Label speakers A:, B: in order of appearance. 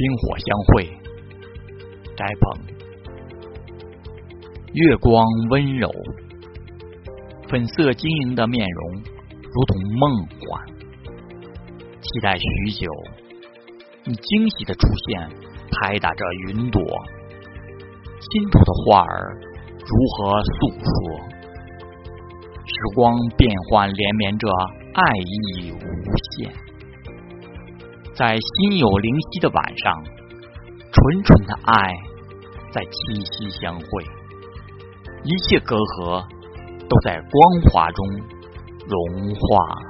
A: 冰火相会，斋棚，月光温柔，粉色晶莹的面容如同梦幻。期待许久，你惊喜的出现，拍打着云朵，心头的话儿如何诉说？时光变幻连绵着，爱意无限。在心有灵犀的晚上，纯纯的爱在七夕相会，一切隔阂都在光华中融化。